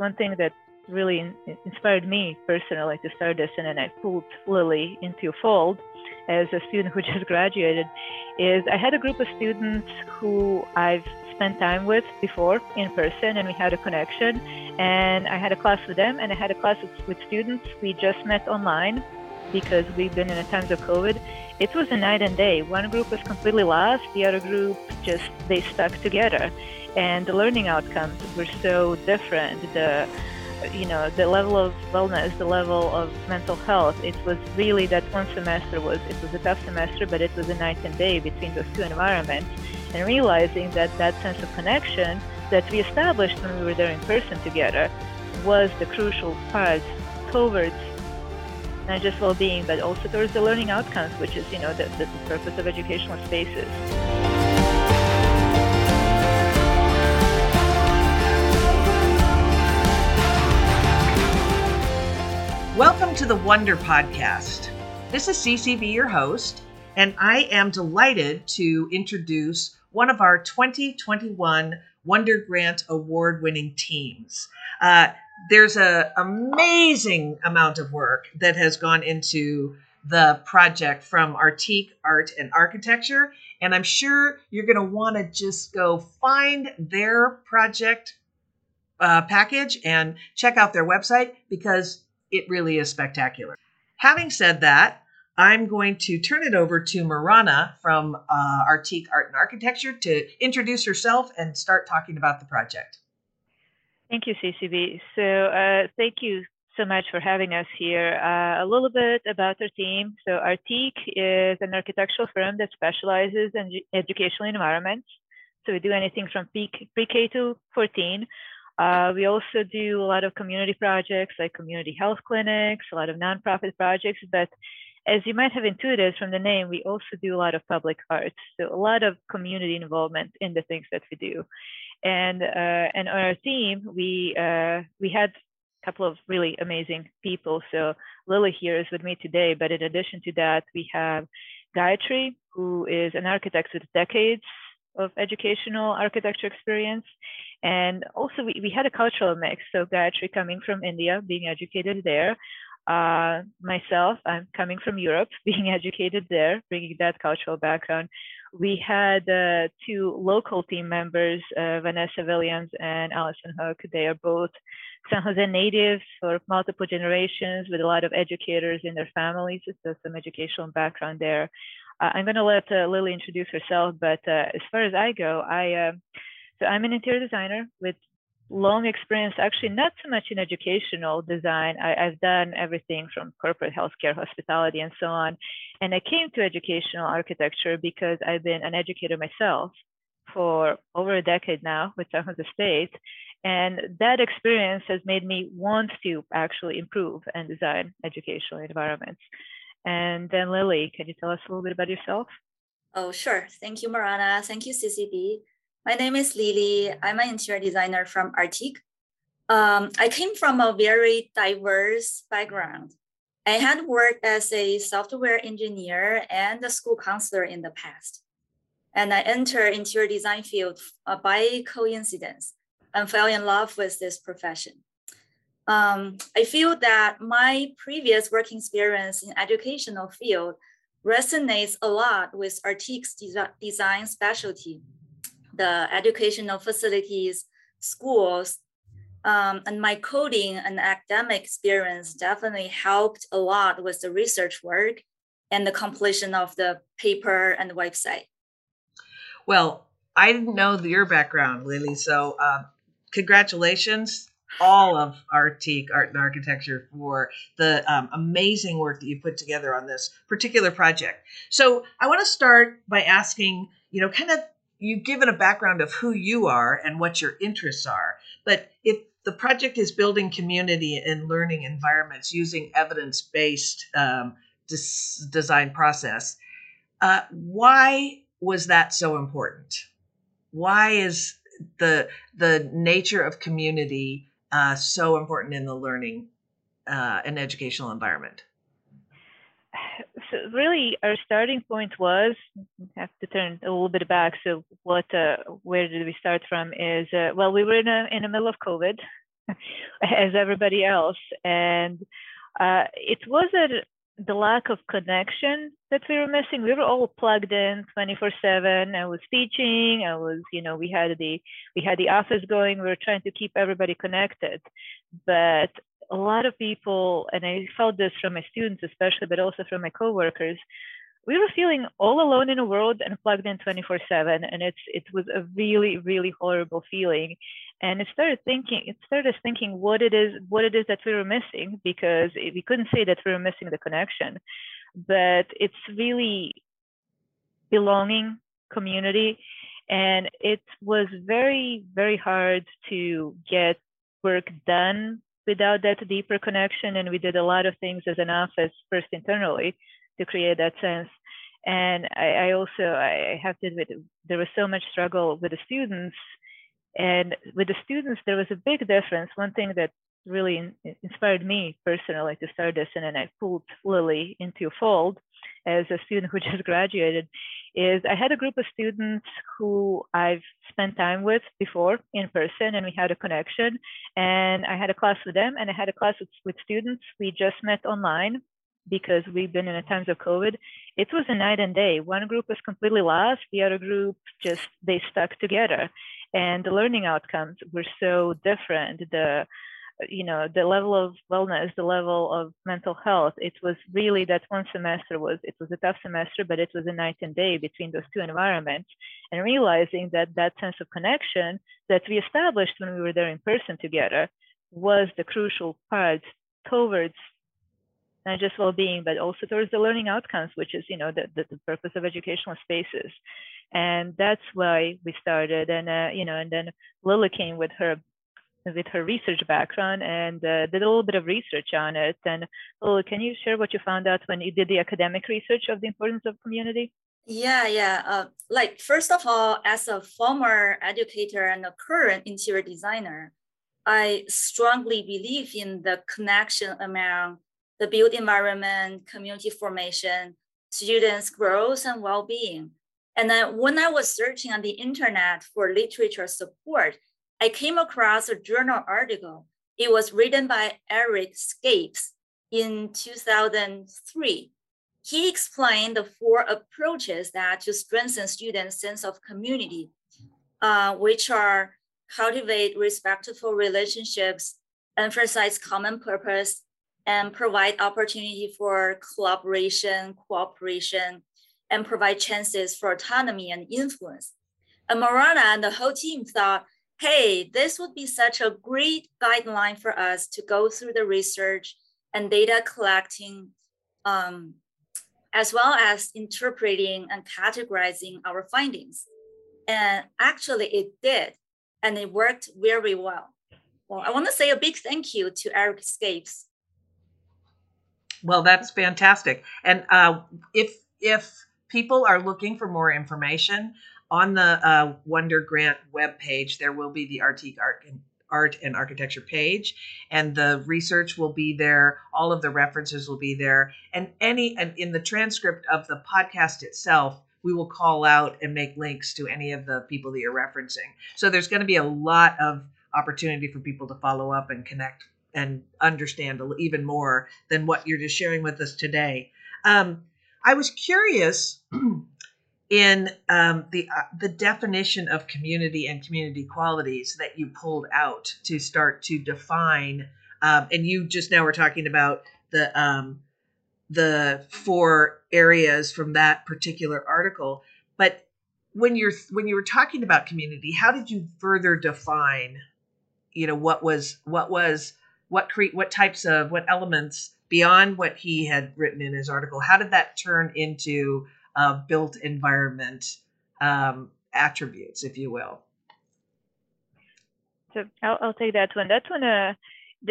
one thing that really inspired me personally to start this, and then I pulled Lily into fold as a student who just graduated, is I had a group of students who I've spent time with before in person, and we had a connection. And I had a class with them, and I had a class with, with students we just met online because we've been in the times of COVID. It was a night and day. One group was completely lost, the other group just they stuck together, and the learning outcomes were so different. The you know the level of wellness the level of mental health it was really that one semester was it was a tough semester but it was a night and day between those two environments and realizing that that sense of connection that we established when we were there in person together was the crucial part towards not just well-being but also towards the learning outcomes which is you know the, the purpose of educational spaces Welcome to the Wonder Podcast. This is CCB, your host, and I am delighted to introduce one of our 2021 Wonder Grant Award winning teams. Uh, there's an amazing amount of work that has gone into the project from Artique Art and Architecture, and I'm sure you're going to want to just go find their project uh, package and check out their website because it really is spectacular. Having said that, I'm going to turn it over to Marana from uh, Artique Art and Architecture to introduce herself and start talking about the project. Thank you, CCB. So, uh, thank you so much for having us here. Uh, a little bit about our team. So, Artique is an architectural firm that specializes in educational environments. So, we do anything from pre K to 14 uh, we also do a lot of community projects like community health clinics, a lot of nonprofit projects. But as you might have intuited from the name, we also do a lot of public arts. So a lot of community involvement in the things that we do. And uh, and on our team, we uh, we had a couple of really amazing people. So Lily here is with me today. But in addition to that, we have Gayatri, who is an architect with decades of educational architecture experience. And also, we, we had a cultural mix. So, Gayatri coming from India, being educated there. Uh, myself, I'm coming from Europe, being educated there, bringing that cultural background. We had uh, two local team members, uh, Vanessa Williams and Allison Hook. They are both San Jose natives for multiple generations with a lot of educators in their families, so some educational background there. Uh, I'm going to let uh, Lily introduce herself, but as far as I go, I so I'm an interior designer with long experience, actually not so much in educational design. I, have done everything from corporate healthcare, hospitality, and so on. And I came to educational architecture because I've been an educator myself for over a decade now with San Jose State. And that experience has made me want to actually improve and design educational environments. And then Lily, can you tell us a little bit about yourself? Oh, sure. Thank you, Marana. Thank you, CCB. My name is Lily. I'm an interior designer from Artique. Um, I came from a very diverse background. I had worked as a software engineer and a school counselor in the past. And I entered interior design field uh, by coincidence and fell in love with this profession. Um, I feel that my previous working experience in educational field resonates a lot with Artique's design specialty, the educational facilities, schools, um, and my coding and academic experience definitely helped a lot with the research work and the completion of the paper and the website. Well, I didn't know your background, Lily. So, uh, congratulations all of Artique Art and Architecture for the um, amazing work that you put together on this particular project. So I want to start by asking, you know, kind of you've given a background of who you are and what your interests are, but if the project is building community and learning environments using evidence-based um, des- design process, uh, why was that so important? Why is the the nature of community uh, so important in the learning uh, and educational environment? Really, our starting point was have to turn a little bit back. So what, uh, where did we start from? Is uh, well, we were in a in the middle of COVID, as everybody else. And uh, it wasn't the lack of connection that we were missing. We were all plugged in 24/7. I was teaching. I was, you know, we had the we had the office going. We were trying to keep everybody connected, but a lot of people, and I felt this from my students especially, but also from my coworkers, we were feeling all alone in a world and plugged in 24 7 and it's it was a really really horrible feeling. And it started thinking it started thinking what it is what it is that we were missing because we couldn't say that we were missing the connection. But it's really belonging community and it was very very hard to get work done without that deeper connection and we did a lot of things as an office first internally to create that sense. And I, I also I have to admit there was so much struggle with the students, and with the students there was a big difference. One thing that really inspired me personally to start this, and then I pulled Lily into fold as a student who just graduated, is I had a group of students who I've spent time with before in person, and we had a connection. And I had a class with them, and I had a class with, with students we just met online because we've been in a times of COVID, it was a night and day. One group was completely lost, the other group just they stuck together, and the learning outcomes were so different. The you know the level of wellness the level of mental health it was really that one semester was it was a tough semester but it was a night and day between those two environments and realizing that that sense of connection that we established when we were there in person together was the crucial part towards not just well-being, but also towards the learning outcomes, which is, you know, the, the, the purpose of educational spaces. And that's why we started. And, uh, you know, and then Lily came with her with her research background and uh, did a little bit of research on it. And Lily, can you share what you found out when you did the academic research of the importance of community? Yeah, yeah. Uh, like first of all, as a former educator and a current interior designer, I strongly believe in the connection among the built environment, community formation, students' growth and well-being. And then when I was searching on the internet for literature support, I came across a journal article. It was written by Eric Schaps in 2003. He explained the four approaches that to strengthen students' sense of community, uh, which are cultivate respectful relationships, emphasize common purpose, and provide opportunity for collaboration, cooperation, and provide chances for autonomy and influence. And Marana and the whole team thought, hey, this would be such a great guideline for us to go through the research and data collecting, um, as well as interpreting and categorizing our findings. And actually it did, and it worked very well. Well, I want to say a big thank you to Eric Schaps well, that's fantastic. And uh, if if people are looking for more information on the uh, Wonder Grant webpage, there will be the Artique Art and Art and Architecture page, and the research will be there. All of the references will be there, and any and in the transcript of the podcast itself, we will call out and make links to any of the people that you're referencing. So there's going to be a lot of opportunity for people to follow up and connect and understand even more than what you're just sharing with us today. Um, I was curious in um, the uh, the definition of community and community qualities that you pulled out to start to define, um, and you just now were talking about the um, the four areas from that particular article. But when you're when you were talking about community, how did you further define, you know, what was what was what create what types of what elements beyond what he had written in his article how did that turn into uh, built environment um, attributes if you will so I'll, I'll take that one that one uh,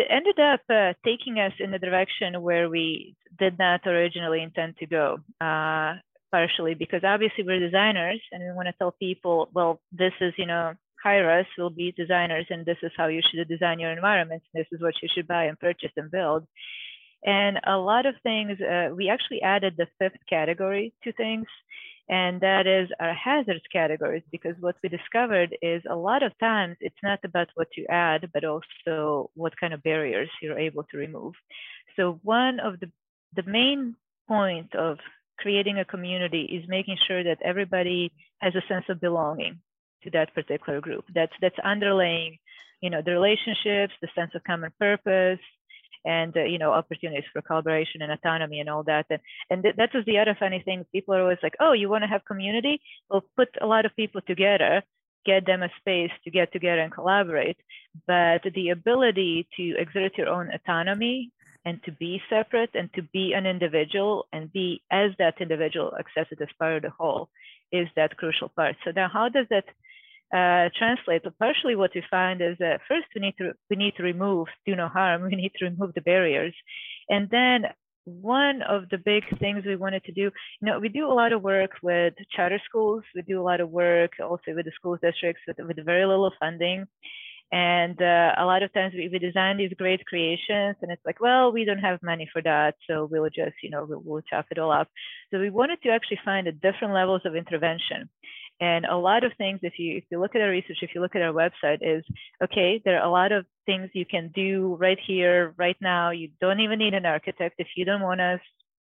ended up uh, taking us in the direction where we did not originally intend to go uh, partially because obviously we're designers and we want to tell people well this is you know hire us, we'll be designers, and this is how you should design your environments. This is what you should buy and purchase and build. And a lot of things, uh, we actually added the fifth category to things. and that is our hazards categories because what we discovered is a lot of times it's not about what you add but also what kind of barriers you're able to remove so one of the the main point of creating a community is making sure that everybody has a sense of belonging to that particular group that's that's underlaying you know the relationships the sense of common purpose and uh, you know opportunities for collaboration and autonomy and all that. And and th- that the other funny thing. People are always like oh you want to have community? Well put a lot of people together get them a space to get together and collaborate. But the ability to exert your own autonomy and to be separate and to be an individual and be as that individual accepted as part of the whole is that crucial part. So now how does that uh, translate. But partially what we find is that first we need to we need to remove do no harm. We need to remove the barriers, and then one of the big things we wanted to do, you know, we do a lot of work with charter schools. We do a lot of work also with the school districts with, with very little funding. And uh, a lot of times we, we design these great creations and it's like, well, we don't have money for that. So we'll just, you know, we'll, we'll chop it all up. So we wanted to actually find the different levels of intervention. And a lot of things, if you if you look at our research, if you look at our website, is okay. There are a lot of things you can do right here, right now. You don't even need an architect if you don't want us.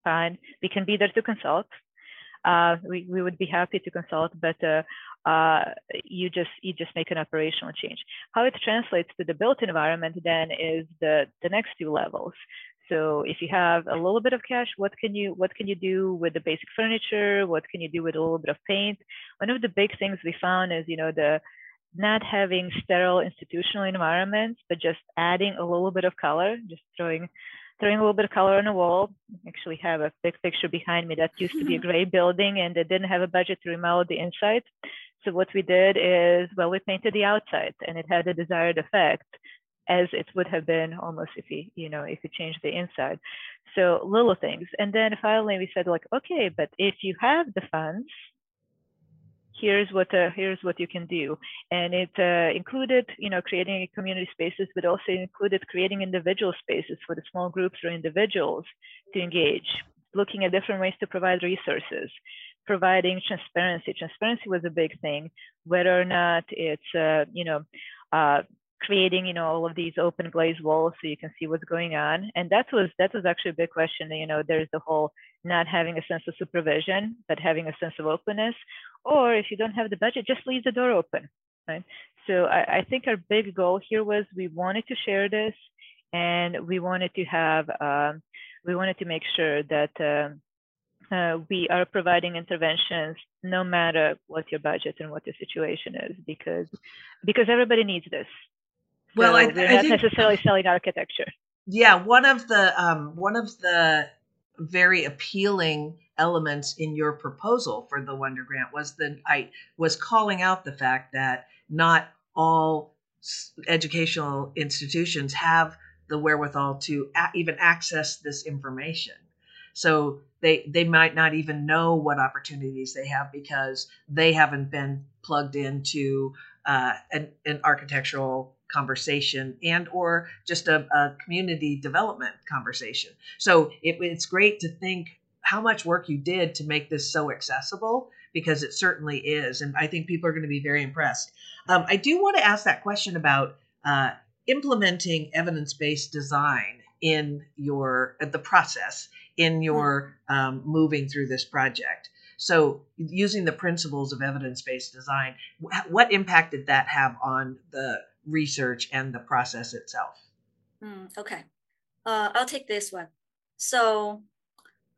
Fine, we can be there to consult. Uh, we we would be happy to consult, but uh, uh, you just you just make an operational change. How it translates to the built environment then is the the next two levels. So if you have a little bit of cash, what can you what can you do with the basic furniture? What can you do with a little bit of paint? One of the big things we found is you know the not having sterile institutional environments, but just adding a little bit of color, just throwing throwing a little bit of color on the wall. I actually have a big picture behind me that used to be a gray building and they didn't have a budget to remodel the inside. So what we did is, well, we painted the outside and it had the desired effect as it would have been almost if you you know if you change the inside. So little things. And then finally we said like okay but if you have the funds here's what uh, here's what you can do. And it uh, included you know creating community spaces but also included creating individual spaces for the small groups or individuals to engage. Looking at different ways to provide resources. Providing transparency. Transparency was a big thing. Whether or not it's uh, you know uh, creating you know all of these open glazed walls so you can see what's going on. And that was that was actually a big question you know there's the whole not having a sense of supervision but having a sense of openness. Or if you don't have the budget just leave the door open right? So i, I think our big goal here was we wanted to share this and we wanted to have um, we wanted to make sure that um, uh, we are providing interventions no matter what your budget and what your situation is because because everybody needs this well, I, they're I not think, necessarily selling architecture. Yeah, one of the um, one of the very appealing elements in your proposal for the Wonder Grant was that I was calling out the fact that not all educational institutions have the wherewithal to a- even access this information. So they they might not even know what opportunities they have because they haven't been plugged into uh, an, an architectural conversation and or just a, a community development conversation. So it, it's great to think how much work you did to make this so accessible because it certainly is and i think people are going to be very impressed. Um, i do want to ask that question about uh, implementing evidence-based design in your uh, the process in your um, moving through this project. So using the principles of evidence-based design what impact did that have on the research and the process itself? Mm, okay, uh, I'll take this one. So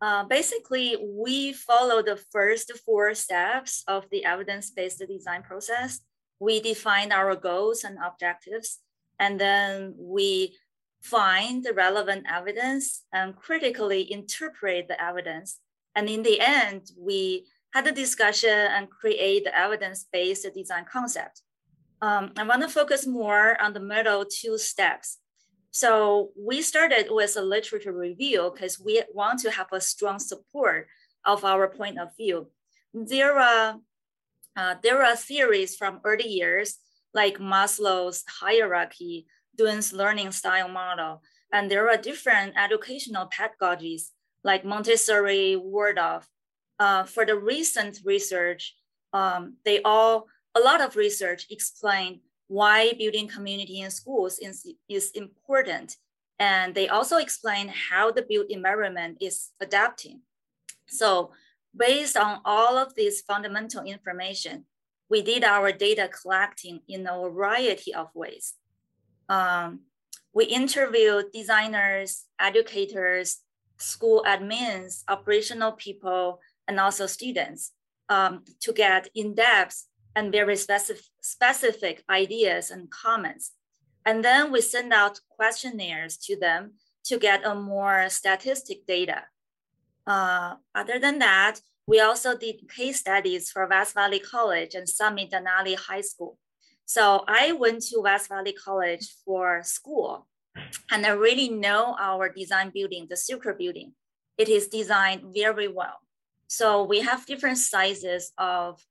uh, basically, we follow the first four steps of the evidence-based design process. We define our goals and objectives, and then we find the relevant evidence and critically interpret the evidence. And in the end, we had a discussion and create the evidence-based design concept um, I want to focus more on the middle two steps. So we started with a literature review because we want to have a strong support of our point of view. There are uh, there are theories from early years like Maslow's hierarchy, Dunn's learning style model, and there are different educational pedagogies like Montessori, Waldorf, uh, for the recent research, um, they all, a lot of research explain why building community in schools is, is important. And they also explain how the built environment is adapting. So based on all of this fundamental information, we did our data collecting in a variety of ways. Um, we interviewed designers, educators, school admins, operational people, and also students um, to get in-depth and very specific, specific ideas and comments. And then we send out questionnaires to them to get a more statistic data. Uh, other than that, we also did case studies for West Valley College and Summit Denali High School. So I went to West Valley College for school and I really know our design building, the Silker building. It is designed very well. So we have different sizes of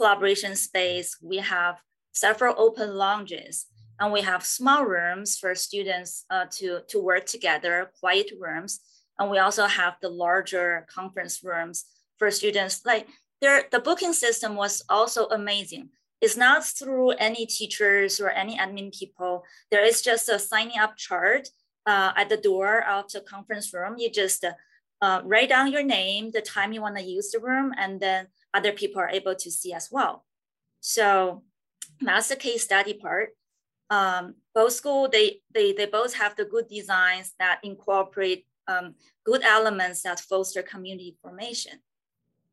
collaboration space. We have several open lounges and we have small rooms for students uh, to, to work together, quiet rooms. And we also have the larger conference rooms for students. Like there, the booking system was also amazing. It's not through any teachers or any admin people. There is just a signing up chart uh, at the door of the conference room. You just uh, write down your name, the time you want to use the room, and then other people are able to see as well. So that's the case study part. Um, both school, they, they, they both have the good designs that incorporate um, good elements that foster community formation.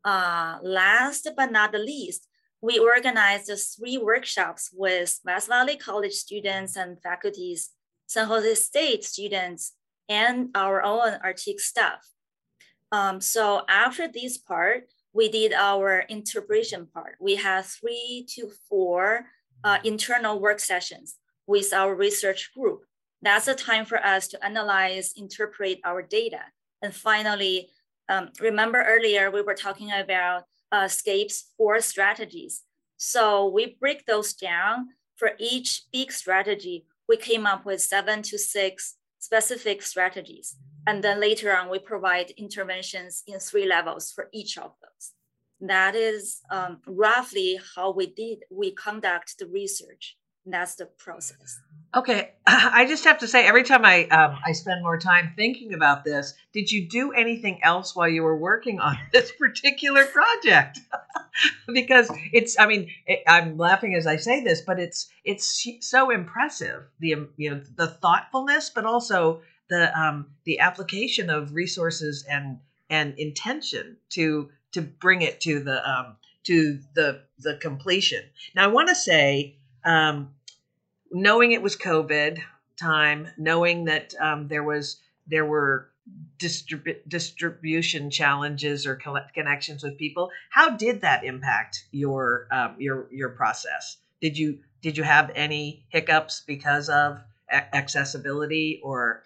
Uh, last but not the least, we organized three workshops with West Valley College students and faculties, San Jose State students, and our own Artique staff. Um, so after this part, we did our interpretation part. We had three to four uh, internal work sessions with our research group. That's a time for us to analyze, interpret our data. And finally, um, remember earlier we were talking about uh, Schaps's four strategies. So we break those down for each big strategy. We came up with seven to six specific strategies. And then later on, we provide interventions in three levels for each of those. That is um, roughly how we did, we conduct the research. That's the process. Okay, I just have to say, every time I um, I spend more time thinking about this, did you do anything else while you were working on this particular project? because it's, I mean, it, I'm laughing as I say this, but it's it's so impressive the you know the thoughtfulness, but also the um, the application of resources and and intention to to bring it to the um, to the the completion. Now, I want to say. Um, knowing it was COVID time, knowing that um, there was there were distrib- distribution challenges or connections with people, how did that impact your um, your your process? Did you did you have any hiccups because of accessibility or?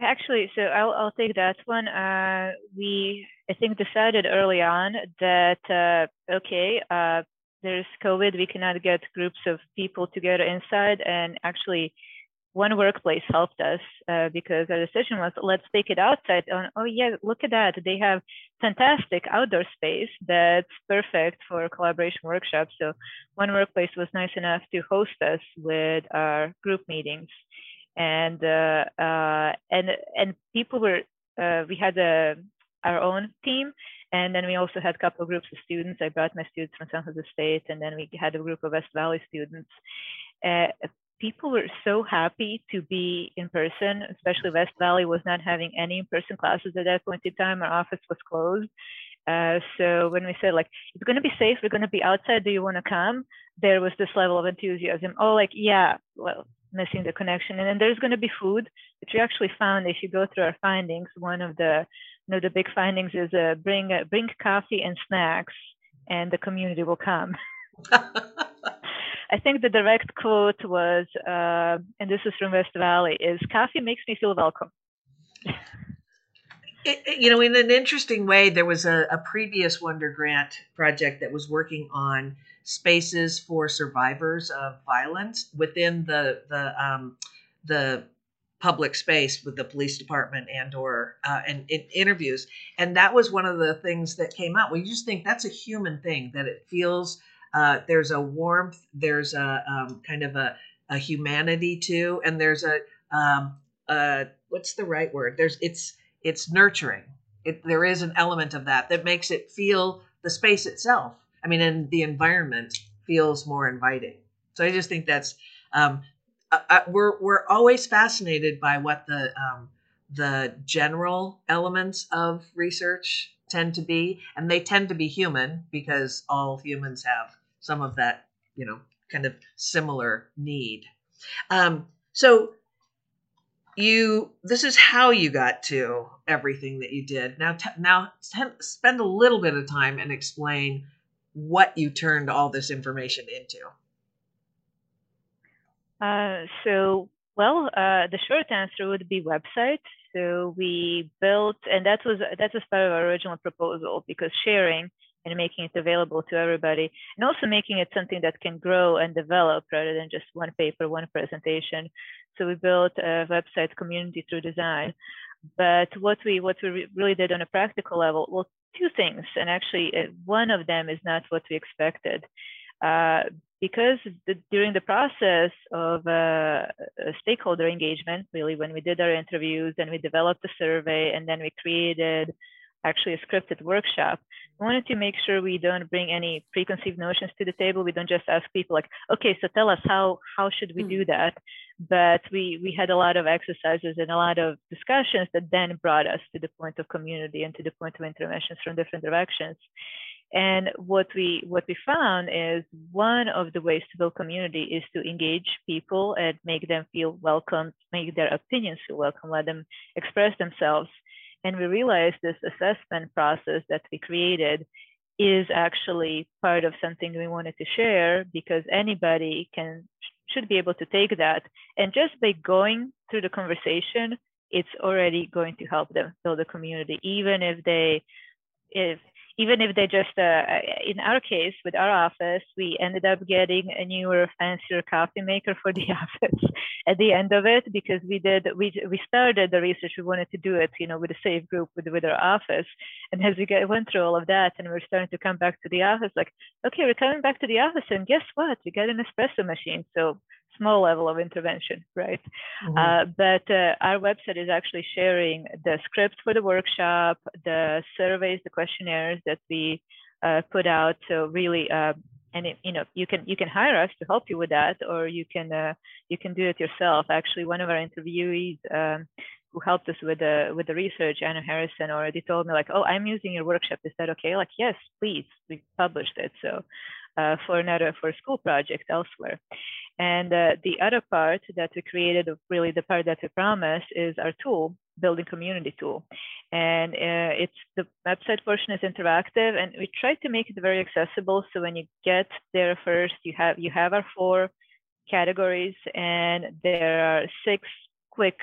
Actually, so I'll I'll take that one. Uh, we I think decided early on that uh, okay, uh, there's COVID, we cannot get groups of people together inside. And actually, one workplace helped us uh, because our decision was let's take it outside. And oh yeah, look at that! They have fantastic outdoor space that's perfect for collaboration workshops. So one workplace was nice enough to host us with our group meetings, and uh, uh, and and people were uh, we had a our own team and then we also had a couple of groups of students. I brought my students from San Jose State, and then we had a group of West Valley students. Uh, people were so happy to be in person, especially West Valley was not having any in-person classes at that point in time. Our office was closed. Uh, so when we said like it's going to be safe, we're going to be outside. Do you want to come? There was this level of enthusiasm. Oh, like yeah, well, missing the connection. And then there's going to be food, which we actually found if you go through our findings. One of the you know, the big findings is uh, bring uh, bring coffee and snacks, and the community will come. I think the direct quote was, uh, and this is from West Valley, is coffee makes me feel welcome. It, you know, in an interesting way, there was a, a, previous Wonder Grant project that was working on spaces for survivors of violence within the the um, the public space with the police department and or uh, and in interviews. And that was one of the things that came out. We just think that's a human thing that it feels uh, there's a warmth there's a um, kind of a, a humanity too and there's a um, uh, what's the right word? There's it's it's nurturing it, there is an element of that that makes it feel the space itself i mean and the environment feels more inviting so i just think that's um, uh, uh, we're we're always fascinated by what the um, the general elements of research tend to be, and they tend to be human because all humans have some of that, you know, kind of similar need. Um, so you this is how you got to everything that you did now t- now t- spend a little bit of time and explain what you turned all this information into uh, so, well, uh, the short answer would be website. So we built, and that was that was part of our original proposal because sharing and making it available to everybody, and also making it something that can grow and develop rather than just one paper, one presentation. So we built a website community through design. But what we what we really did on a practical level, well, two things, and actually uh, one of them is not what we expected. Uh, because the, during the process of uh, stakeholder engagement, really when we did our interviews and we developed a survey and then we created actually a scripted workshop, we wanted to make sure we don't bring any preconceived notions to the table. We don't just ask people like, okay, so tell us how how should we do hmm. that? But we we had a lot of exercises and a lot of discussions that then brought us to the point of community and to the point of interventions from different directions. And what we what we found is one of the ways to build community is to engage people and make them feel welcome, make their opinions feel welcome, let them express themselves. And we realized this assessment process that we created is actually part of something we wanted to share because anybody can should be able to take that. And just by going through the conversation it's already going to help them build a community even if they if even if they just, uh, in our case, with our office, we ended up getting a newer, fancier coffee maker for the office at the end of it because we did, we, we started the research, we wanted to do it, you know, with a safe group with, with our office. And as we get, went through all of that and we're starting to come back to the office, like, okay, we're coming back to the office and guess what? We got an espresso machine. So small level of intervention, right? Mm-hmm. Uh, but uh, our website is actually sharing the script for the workshop, the surveys, the questionnaires that we uh, put out. So really, uh, and it, you know, you can you can hire us to help you with that, or you can uh, you can do it yourself. Actually, one of our interviewees. Um, who helped us with the with the research, Anna Harrison already told me like, oh, I'm using your workshop. Is that okay? Like, yes, please. We published it. So uh, for another for school project elsewhere. And uh, the other part that we created, really the part that we promised, is our tool, building community tool. And uh, it's the website portion is interactive, and we try to make it very accessible. So when you get there first, you have you have our four categories, and there are six quick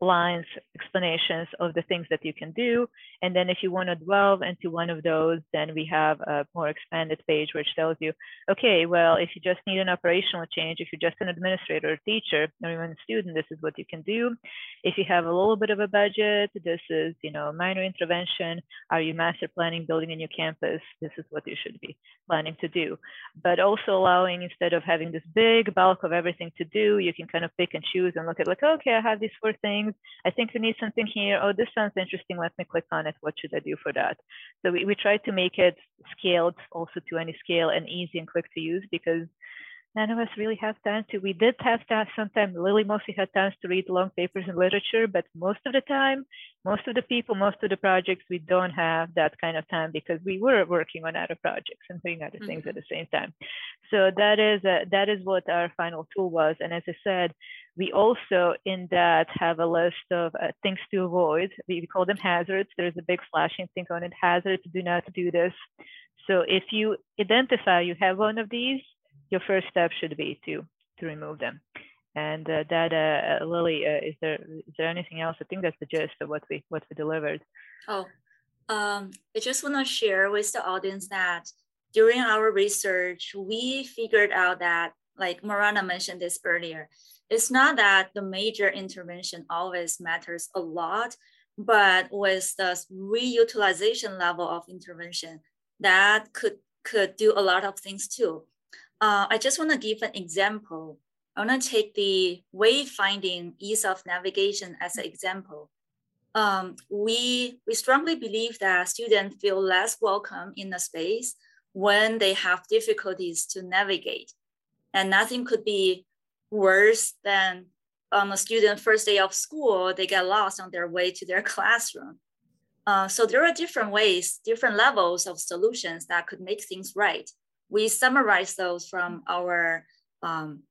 lines, explanations of the things that you can do. And then if you want to delve into one of those, then we have a more expanded page which tells you, okay, well, if you just need an operational change, if you're just an administrator or teacher or even a student, this is what you can do. If you have a little bit of a budget, this is, you know, minor intervention. Are you master planning building a new campus? This is what you should be planning to do. But also allowing, instead of having this big bulk of everything to do, you can kind of pick and choose and look at like, okay, I have these four things things. I think we need something here. Oh, this sounds interesting. Let me click on it. What should I do for that? So we, we try to make it scaled also to any scale and easy and quick to use because none of us really have time to. We did have time sometimes. Lily mostly had times to read long papers and literature, but most of the time, most of the people, most of the projects, we don't have that kind of time because we were working on other projects and doing other mm-hmm. things at the same time. So that is uh, that is what our final tool was. And as I said, we also in that have a list of uh, things to avoid. We call them hazards. There's a big flashing thing on it, hazards, do not do this. So if you identify you have one of these, your first step should be to, to remove them. And uh, that, uh, Lily, uh, is there is there anything else? I think that's the gist of what we what we delivered. Oh, um, I just want to share with the audience that during our research, we figured out that like Marana mentioned this earlier, it's not that the major intervention always matters a lot, but with the reutilization level of intervention, that could could do a lot of things too. Uh, I just want to give an example. I want to take the wayfinding ease of navigation as an example. Um, we, we strongly believe that students feel less welcome in the space when they have difficulties to navigate. And nothing could be worse than on a student first day of school, they get lost on their way to their classroom. Uh, so there are different ways, different levels of solutions that could make things right. We summarize those from our um,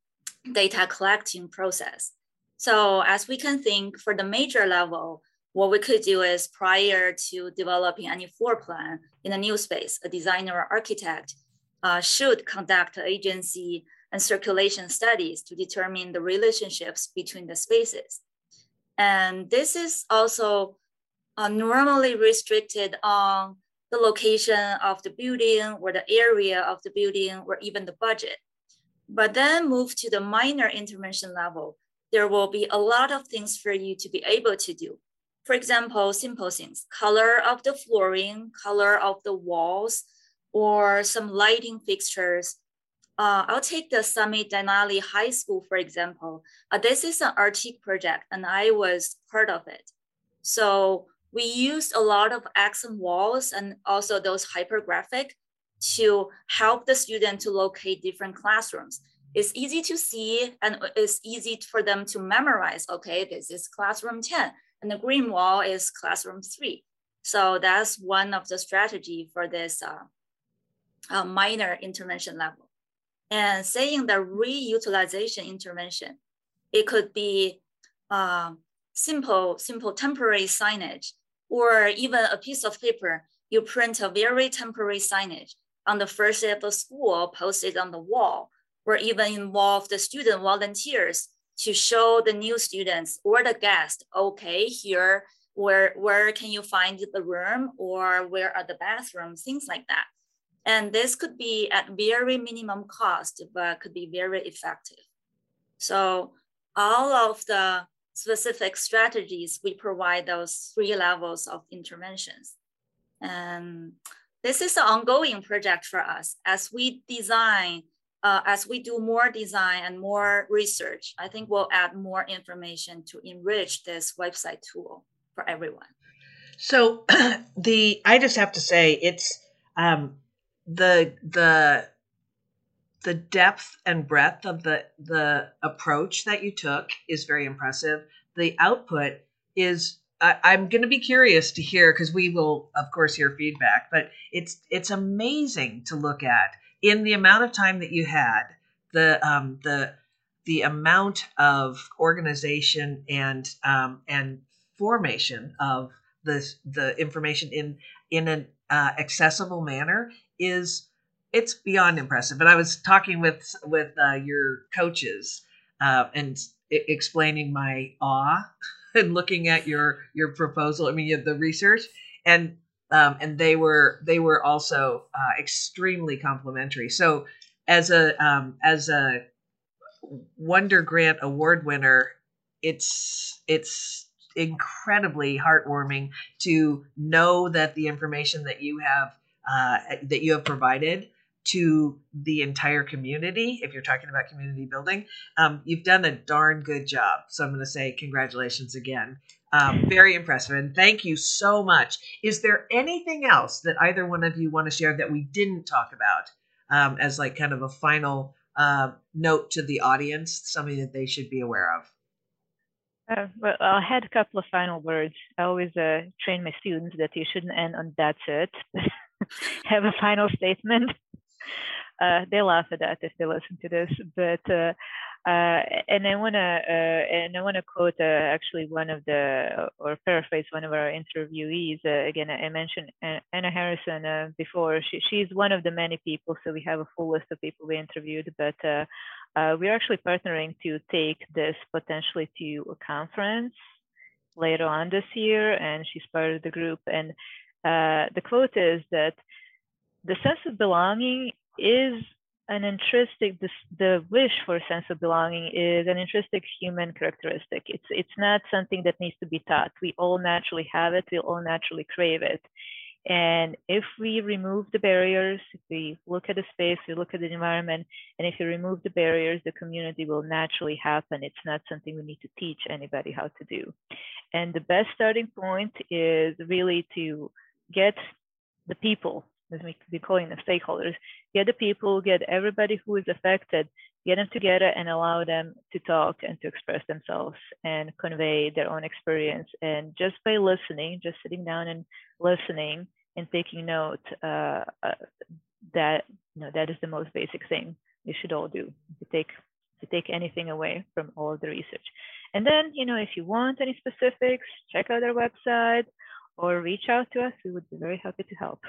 data collecting process. So as we can think for the major level, what we could do is prior to developing any floor plan in a new space, a designer or architect uh, should conduct adjacency and circulation studies to determine the relationships between the spaces. And this is also are normally restricted on the location of the building or the area of the building or even the budget. But then move to the minor intervention level, there will be a lot of things for you to be able to do. For example, simple things, color of the flooring, color of the walls, or some lighting fixtures. Uh, I'll take the Summit Denali High School, for example. Uh, this is an Artique project and I was part of it. So we used a lot of accent walls and also those hypergraphic to help the student to locate different classrooms. It's easy to see and it's easy for them to memorize. Okay, this is classroom 10 and the green wall is classroom three. So that's one of the strategy for this uh, uh, minor intervention level. And saying the reutilization intervention, it could be uh, simple, simple temporary signage, or even a piece of paper, you print a very temporary signage on the first day of the school, post it on the wall, or even involve the student volunteers to show the new students or the guest, okay, here, where, where can you find the room or where are the bathrooms, things like that. And this could be at very minimum cost, but could be very effective. So all of the specific strategies, we provide those three levels of interventions. And this is an ongoing project for us as we design, uh, as we do more design and more research, I think we'll add more information to enrich this website tool for everyone. So the, I just have to say it's um, the, the, the depth and breadth of the the approach that you took is very impressive. The output is I, I'm going to be curious to hear because we will, of course, hear feedback. But it's it's amazing to look at in the amount of time that you had the um, the the amount of organization and um, and formation of the the information in in an uh, accessible manner is it's beyond impressive. And I was talking with with uh, your coaches uh, and I- explaining my awe and looking at your your proposal. I mean, the research and um, and they were they were also uh, extremely complimentary. So as a um, as a Wonder Grant Award winner, it's it's incredibly heartwarming to know that the information that you have uh, that you have provided to the entire community, if you're talking about community building, um, you've done a darn good job. So I'm going to say congratulations again. Um, very impressive. And thank you so much. Is there anything else that either one of you want to share that we didn't talk about um, as like kind of a final uh, note to the audience, something that they should be aware of? Uh, well, I had a couple of final words. I always uh, train my students that you shouldn't end on that's it. Have a final statement. Uh, they laugh at that if they listen to this, but uh, uh, and I want to uh, and I want to quote uh, actually one of the or paraphrase one of our interviewees. Uh, again, I mentioned Anna Harrison before. She, she's one of the many people, so we have a full list of people we interviewed. But we're actually partnering to take this potentially to a conference later on this year, and she's part of the group. And the quote is that the sense of belonging is an intrinsic the wish for a sense of belonging is an intrinsic human characteristic. It's it's not something that needs to be taught. We all naturally have it. We all naturally crave it. And if we remove the barriers if we look at the space we look at the environment and if you remove the barriers the community will naturally happen. It's not something we need to teach anybody how to do. And the best starting point is really to get the people as we be calling them stakeholders, get the people, get everybody who is affected, get them together and allow them to talk and to express themselves and convey their own experience. And just by listening, just sitting down and listening and taking note, uh, uh, that you know that is the most basic thing you should all do to take to take anything away from all of the research. And then, you know, if you want any specifics, check out our website or reach out to us. We would be very happy to help.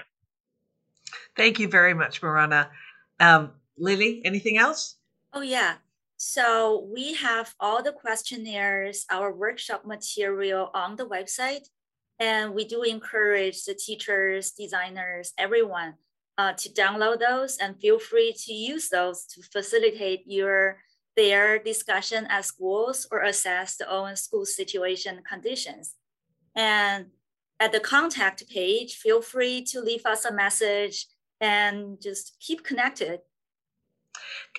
Thank you very much, Marana. Um, Lily, anything else? Oh, yeah. So we have all the questionnaires, our workshop material on the website. And we do encourage the teachers, designers, everyone uh, to download those and feel free to use those to facilitate your their discussion at schools or assess the own school situation conditions. And at the contact page, feel free to leave us a message and just keep connected.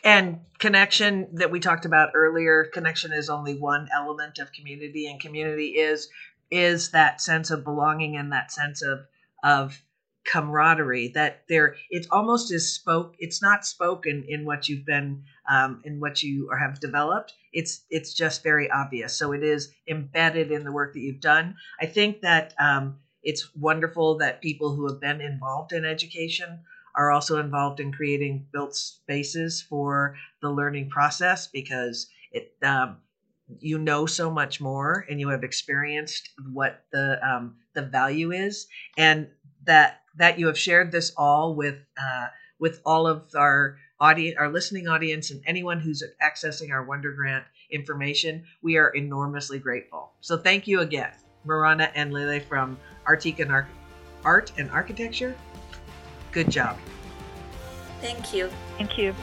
And connection that we talked about earlier, connection is only one element of community, and community is is that sense of belonging and that sense of of camaraderie that there it's almost as spoke it's not spoken in what you've been um, in what you or have developed. It's it's just very obvious. So it is embedded in the work that you've done. I think that um, it's wonderful that people who have been involved in education are also involved in creating built spaces for the learning process because it um, you know so much more and you have experienced what the um, the value is. And that that you have shared this all with uh, with all of our audience our listening audience and anyone who's accessing our wonder grant information we are enormously grateful. So thank you again marana and Lele from Artique and Ar- Art and Architecture. Good job. Thank you. Thank you.